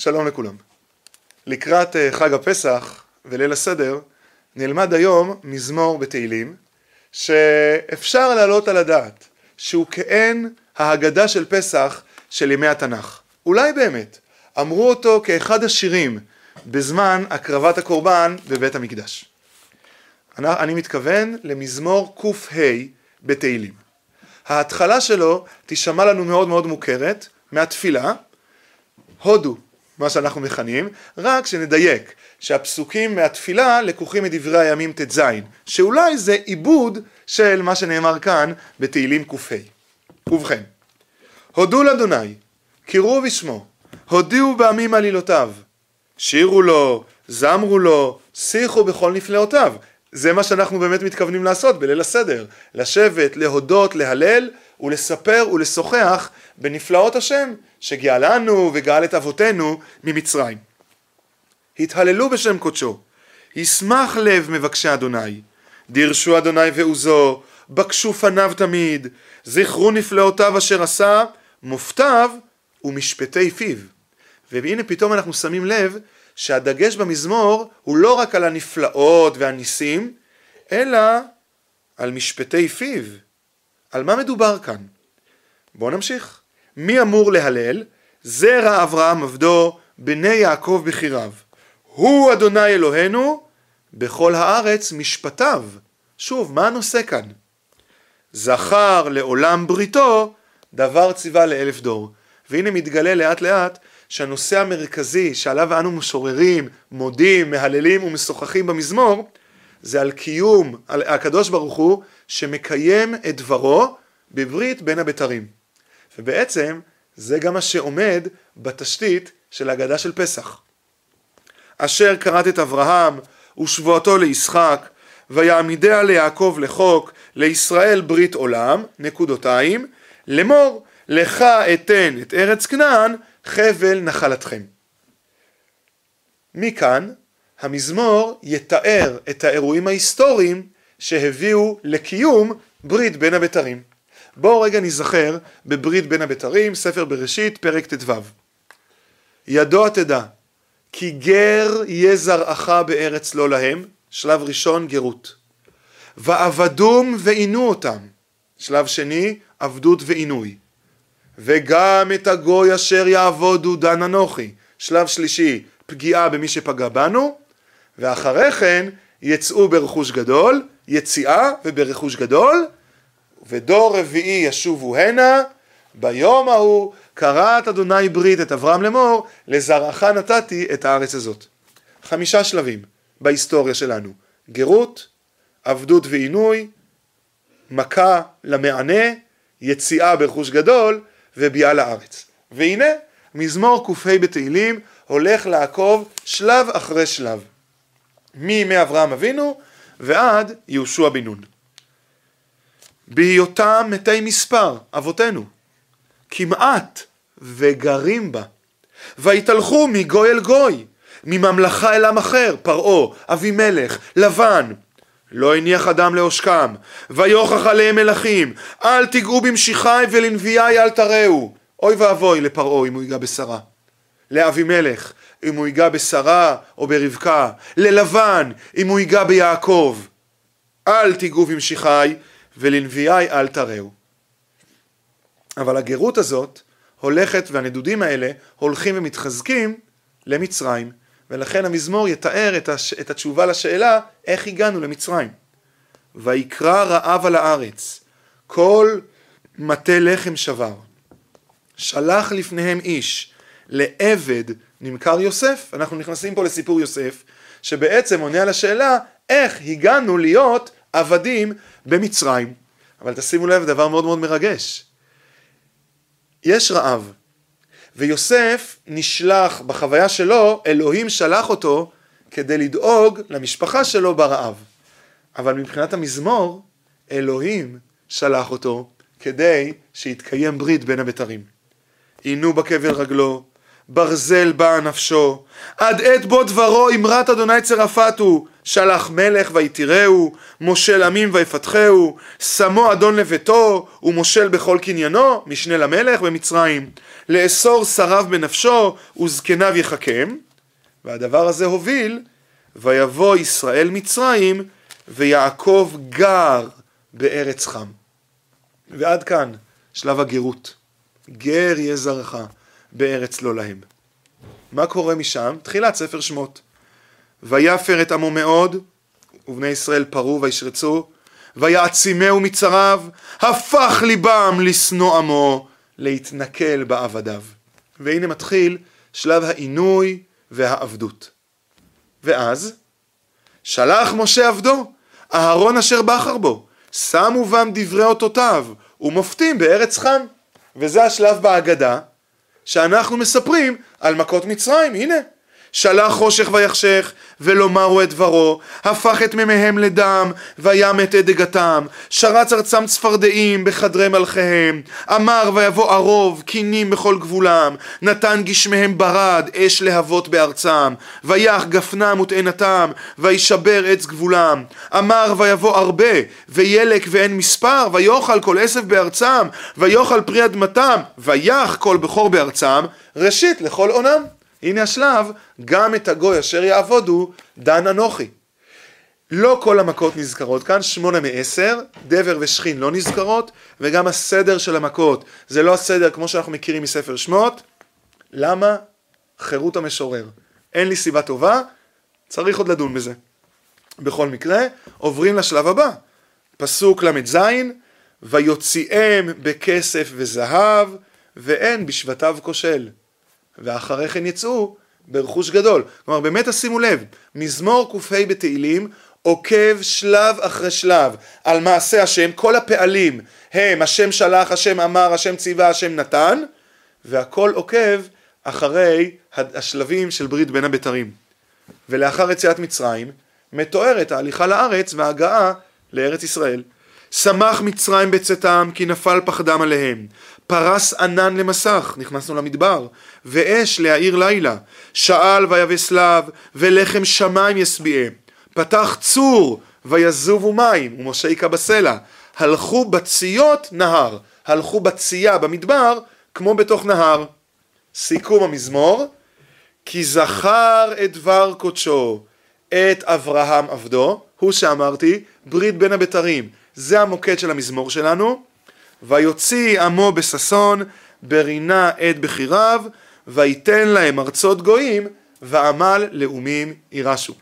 שלום לכולם. לקראת אה, חג הפסח וליל הסדר נלמד היום מזמור בתהילים שאפשר להעלות על הדעת שהוא כעין ההגדה של פסח של ימי התנ"ך. אולי באמת אמרו אותו כאחד השירים בזמן הקרבת הקורבן בבית המקדש. אני מתכוון למזמור קה בתהילים. ההתחלה שלו תשמע לנו מאוד מאוד מוכרת מהתפילה, הודו, מה שאנחנו מכנים, רק שנדייק שהפסוקים מהתפילה לקוחים מדברי הימים ט"ז, שאולי זה עיבוד של מה שנאמר כאן בתהילים קה. ובכן, הודו לאדוני, קראו בשמו, הודיעו בעמים עלילותיו, שירו לו, זמרו לו, שיחו בכל נפלאותיו. זה מה שאנחנו באמת מתכוונים לעשות בליל הסדר, לשבת, להודות, להלל ולספר ולשוחח בנפלאות השם שגאלנו וגאל את אבותינו ממצרים. התהללו בשם קודשו, ישמח לב מבקשי אדוני, דירשו אדוני ועוזו, בקשו פניו תמיד, זכרו נפלאותיו אשר עשה, מופתיו ומשפטי פיו. והנה פתאום אנחנו שמים לב שהדגש במזמור הוא לא רק על הנפלאות והניסים, אלא על משפטי פיו. על מה מדובר כאן? בואו נמשיך. מי אמור להלל? זרע אברהם עבדו, בני יעקב בחיריו. הוא אדוני אלוהינו, בכל הארץ משפטיו. שוב, מה הנושא כאן? זכר לעולם בריתו, דבר ציווה לאלף דור. והנה מתגלה לאט לאט שהנושא המרכזי שעליו אנו משוררים, מודים, מהללים ומשוחחים במזמור, זה על קיום על הקדוש ברוך הוא שמקיים את דברו בברית בין הבתרים. ובעצם זה גם מה שעומד בתשתית של ההגדה של פסח. אשר כרת את אברהם ושבועתו לישחק ויעמידיה ליעקב לחוק לישראל ברית עולם נקודותיים לאמור לך אתן את ארץ כנען חבל נחלתכם. מכאן המזמור יתאר את האירועים ההיסטוריים שהביאו לקיום ברית בין הבתרים. בואו רגע נזכר בברית בין הבתרים, ספר בראשית, פרק ט"ו. ידוע תדע, כי גר יהיה זרעך בארץ לא להם, שלב ראשון גרות. ועבדום ועינו אותם, שלב שני עבדות ועינוי. וגם את הגוי אשר יעבודו דן אנוכי. שלב שלישי, פגיעה במי שפגע בנו, ואחרי כן יצאו ברכוש גדול, יציאה וברכוש גדול, ודור רביעי ישובו הנה, ביום ההוא קראת אדוני ברית את אברהם לאמור, לזרעך נתתי את הארץ הזאת. חמישה שלבים בהיסטוריה שלנו, גרות, עבדות ועינוי, מכה למענה, יציאה ברכוש גדול וביאה לארץ. והנה מזמור קה בתהילים הולך לעקוב שלב אחרי שלב. מימי אברהם אבינו ועד יהושע בן נון. בהיותם מתי מספר, אבותינו, כמעט וגרים בה. ויתהלכו מגוי אל גוי, מממלכה אל עם אחר, פרעה, אבימלך, לבן. לא הניח אדם לעושקם, ויוכח עליהם מלכים, אל תיגעו במשיחי ולנביאי אל תראו. אוי ואבוי לפרעה אם הוא ייגע בשרה. לאבימלך אם הוא ייגע בשרה או ברבקה. ללבן אם הוא ייגע ביעקב. אל תיגעו במשיחי ולנביאי אל תראו. אבל הגרות הזאת הולכת והנדודים האלה הולכים ומתחזקים למצרים. ולכן המזמור יתאר את, הש... את התשובה לשאלה איך הגענו למצרים. ויקרא רעב על הארץ, כל מטה לחם שבר. שלח לפניהם איש, לעבד נמכר יוסף. אנחנו נכנסים פה לסיפור יוסף, שבעצם עונה על השאלה איך הגענו להיות עבדים במצרים. אבל תשימו לב, דבר מאוד מאוד מרגש. יש רעב, ויוסף נשלח בחוויה שלו, אלוהים שלח אותו כדי לדאוג למשפחה שלו ברעב. אבל מבחינת המזמור, אלוהים שלח אותו כדי שיתקיים ברית בין הבתרים. עינו בקבר רגלו, ברזל באה נפשו, עד עת בו דברו אמרת אדוני צרפתו, שלח מלך ויתירהו, מושל עמים ויפתחהו, שמו אדון לביתו, ומושל בכל קניינו, משנה למלך במצרים. לאסור שריו בנפשו, וזקניו יחכם. והדבר הזה הוביל, ויבוא ישראל מצרים, ויעקב גר בארץ חם. ועד כאן שלב הגרות. גר יהיה זרעך בארץ לא להם. מה קורה משם? תחילת ספר שמות. ויפר את עמו מאוד, ובני ישראל פרו וישרצו, ויעצימהו מצריו, הפך ליבם לשנוא עמו, להתנכל בעבדיו. והנה מתחיל שלב העינוי והעבדות. ואז שלח משה עבדו, אהרון אשר בחר בו, שמו בם דברי אותותיו, ומופתים בארץ חם. וזה השלב בהגדה, שאנחנו מספרים על מכות מצרים, הנה. שלח חושך ויחשך, ולומרו את דברו, הפך את מימיהם לדם, וים את אדגתם, שרץ ארצם צפרדעים בחדרי מלכיהם, אמר ויבוא ערוב, קינים בכל גבולם, נתן גשמיהם ברד, אש להבות בארצם, ויח גפנם ותאנתם, וישבר עץ גבולם, אמר ויבוא הרבה, וילק ואין מספר, ויאכל כל עשב בארצם, ויאכל פרי אדמתם, ויח כל בכור בארצם, ראשית לכל עונם. הנה השלב, גם את הגוי אשר יעבודו, דן אנוכי. לא כל המכות נזכרות כאן, שמונה מעשר, דבר ושכין לא נזכרות, וגם הסדר של המכות זה לא הסדר כמו שאנחנו מכירים מספר שמות. למה? חירות המשורר. אין לי סיבה טובה, צריך עוד לדון בזה. בכל מקרה, עוברים לשלב הבא. פסוק ל"ז, ויוציאם בכסף וזהב, ואין בשבטיו כושל. ואחרי כן יצאו ברכוש גדול. כלומר, באמת תשימו לב, מזמור ק"ה בתהילים עוקב שלב אחרי שלב על מעשה השם, כל הפעלים הם השם שלח, השם אמר, השם ציווה, השם נתן, והכל עוקב אחרי השלבים של ברית בין הבתרים. ולאחר יציאת מצרים, מתוארת ההליכה לארץ וההגעה לארץ ישראל. שמח מצרים בצאתם כי נפל פחדם עליהם. פרס ענן למסך, נכנסנו למדבר, ואש להאיר לילה. שאל ויבש להב, ולחם שמיים ישביעם. פתח צור, ויזובו מים, ומשה היכה בסלע. הלכו בציות נהר, הלכו בצייה במדבר, כמו בתוך נהר. סיכום המזמור, כי זכר את דבר קודשו, את אברהם עבדו, הוא שאמרתי, ברית בין הבתרים. זה המוקד של המזמור שלנו. ויוציא עמו בששון, ברינה את בחיריו, ויתן להם ארצות גויים, ועמל לאומים יירשו.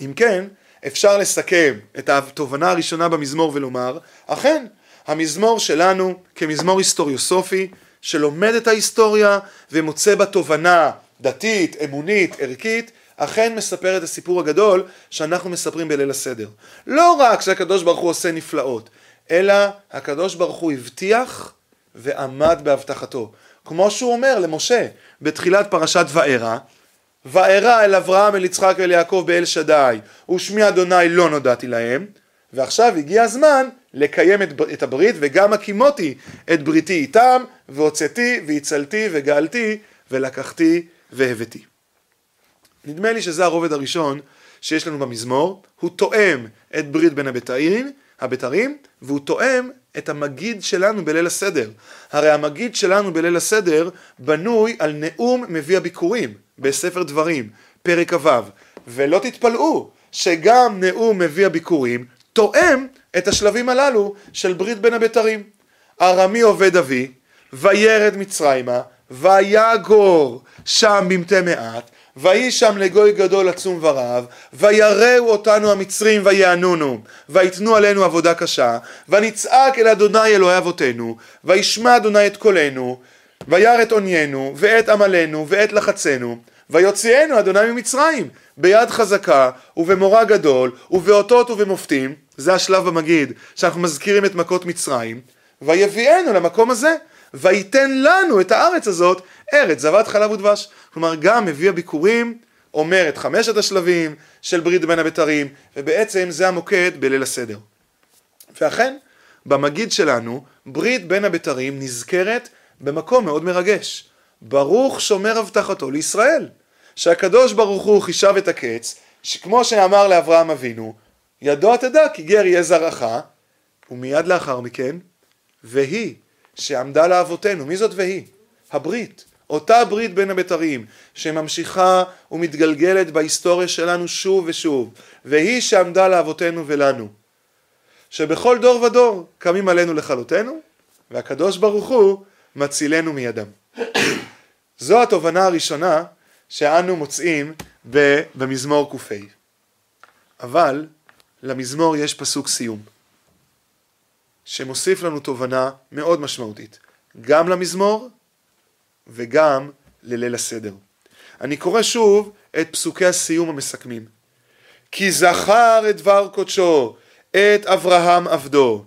אם כן, אפשר לסכם את התובנה הראשונה במזמור ולומר, אכן, המזמור שלנו כמזמור היסטוריוסופי, שלומד את ההיסטוריה ומוצא בה תובנה דתית, אמונית, ערכית, אכן מספר את הסיפור הגדול שאנחנו מספרים בליל הסדר. לא רק שהקדוש ברוך הוא עושה נפלאות, אלא הקדוש ברוך הוא הבטיח ועמד בהבטחתו. כמו שהוא אומר למשה בתחילת פרשת וארא, וארא אל אברהם, אל יצחק ואל יעקב באל שדי, ושמי אדוני לא נודעתי להם, ועכשיו הגיע הזמן לקיים את, את הברית, וגם הקימותי את בריתי איתם, והוצאתי והצלתי וגאלתי, ולקחתי והבאתי. נדמה לי שזה הרובד הראשון שיש לנו במזמור, הוא תואם את ברית בין הבתרים, הבתרים, והוא תואם את המגיד שלנו בליל הסדר. הרי המגיד שלנו בליל הסדר בנוי על נאום מביא הביקורים בספר דברים, פרק כ"ו, ולא תתפלאו שגם נאום מביא הביקורים תואם את השלבים הללו של ברית בין הבתרים. ארמי עובד אבי, וירד מצרימה, ויגור שם במתי מעט, ויהי שם לגוי גדול עצום ורב, ויראו אותנו המצרים ויענונו, ויתנו עלינו עבודה קשה, ונצעק אל אדוני אלוהי אבותינו, וישמע אדוני את קולנו, וירא את עוניינו, ואת עמלנו, ואת לחצנו, ויוציאנו אדוני ממצרים, ביד חזקה, ובמורא גדול, ובאותות ובמופתים, זה השלב במגיד, שאנחנו מזכירים את מכות מצרים, ויביאנו למקום הזה, וייתן לנו את הארץ הזאת, ארץ זבת חלב ודבש. כלומר, גם מביא הביקורים אומר את חמשת השלבים של ברית בין הבתרים, ובעצם זה המוקד בליל הסדר. ואכן, במגיד שלנו, ברית בין הבתרים נזכרת במקום מאוד מרגש. ברוך שומר הבטחתו לישראל. שהקדוש ברוך הוא חישב את הקץ, שכמו שאמר לאברהם אבינו, ידוע תדע כי גר יהיה זרעך, ומיד לאחר מכן, והיא שעמדה לאבותינו, מי זאת והיא? הברית, אותה ברית בין הבתרים, שממשיכה ומתגלגלת בהיסטוריה שלנו שוב ושוב, והיא שעמדה לאבותינו ולנו, שבכל דור ודור קמים עלינו לכלותנו, והקדוש ברוך הוא מצילנו מידם. זו התובנה הראשונה שאנו מוצאים במזמור ק"ה. אבל למזמור יש פסוק סיום, שמוסיף לנו תובנה מאוד משמעותית, גם למזמור וגם לליל הסדר. אני קורא שוב את פסוקי הסיום המסכמים. כי זכר את דבר קודשו, את אברהם עבדו,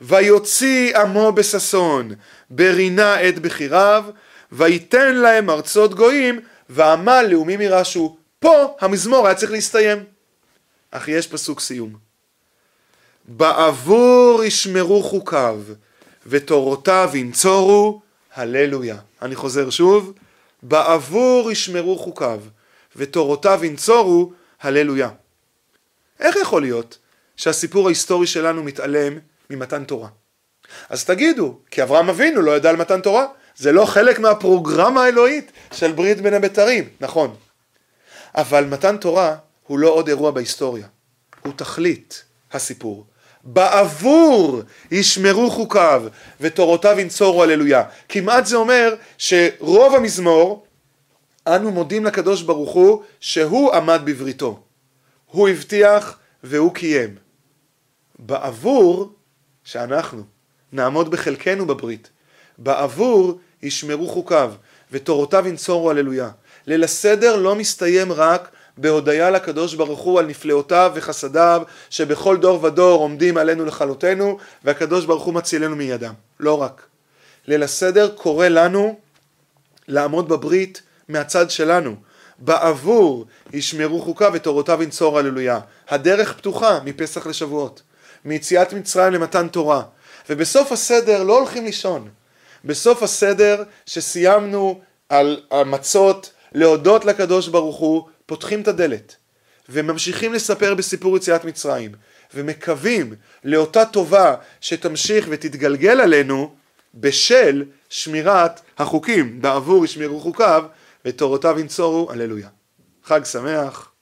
ויוציא עמו בששון, ברינה את בחיריו, ויתן להם ארצות גויים, ועמל לאומים ירשו. פה המזמור היה צריך להסתיים. אך יש פסוק סיום. בעבור ישמרו חוקיו, ותורותיו ינצורו, הללויה. אני חוזר שוב, בעבור ישמרו חוקיו, ותורותיו ינצורו, הללויה. איך יכול להיות שהסיפור ההיסטורי שלנו מתעלם ממתן תורה? אז תגידו, כי אברהם אבינו לא ידע על מתן תורה, זה לא חלק מהפרוגרמה האלוהית של ברית בין הבתרים, נכון. אבל מתן תורה הוא לא עוד אירוע בהיסטוריה, הוא תכלית הסיפור. בעבור ישמרו חוקיו ותורותיו ינצורו הללויה. כמעט זה אומר שרוב המזמור אנו מודים לקדוש ברוך הוא שהוא עמד בבריתו. הוא הבטיח והוא קיים. בעבור שאנחנו נעמוד בחלקנו בברית. בעבור ישמרו חוקיו ותורותיו ינצורו הללויה. ליל הסדר לא מסתיים רק בהודיה לקדוש ברוך הוא על נפלאותיו וחסדיו שבכל דור ודור עומדים עלינו לכלותנו והקדוש ברוך הוא מצילנו מידם. לא רק. ליל הסדר קורא לנו לעמוד בברית מהצד שלנו. בעבור ישמרו חוקיו ותורותיו ינצור הללויה. הדרך פתוחה מפסח לשבועות. מיציאת מצרים למתן תורה. ובסוף הסדר לא הולכים לישון. בסוף הסדר שסיימנו על המצות להודות לקדוש ברוך הוא פותחים את הדלת וממשיכים לספר בסיפור יציאת מצרים ומקווים לאותה טובה שתמשיך ותתגלגל עלינו בשל שמירת החוקים. בעבור ישמרו חוקיו ותורותיו ינצורו, הללויה. חג שמח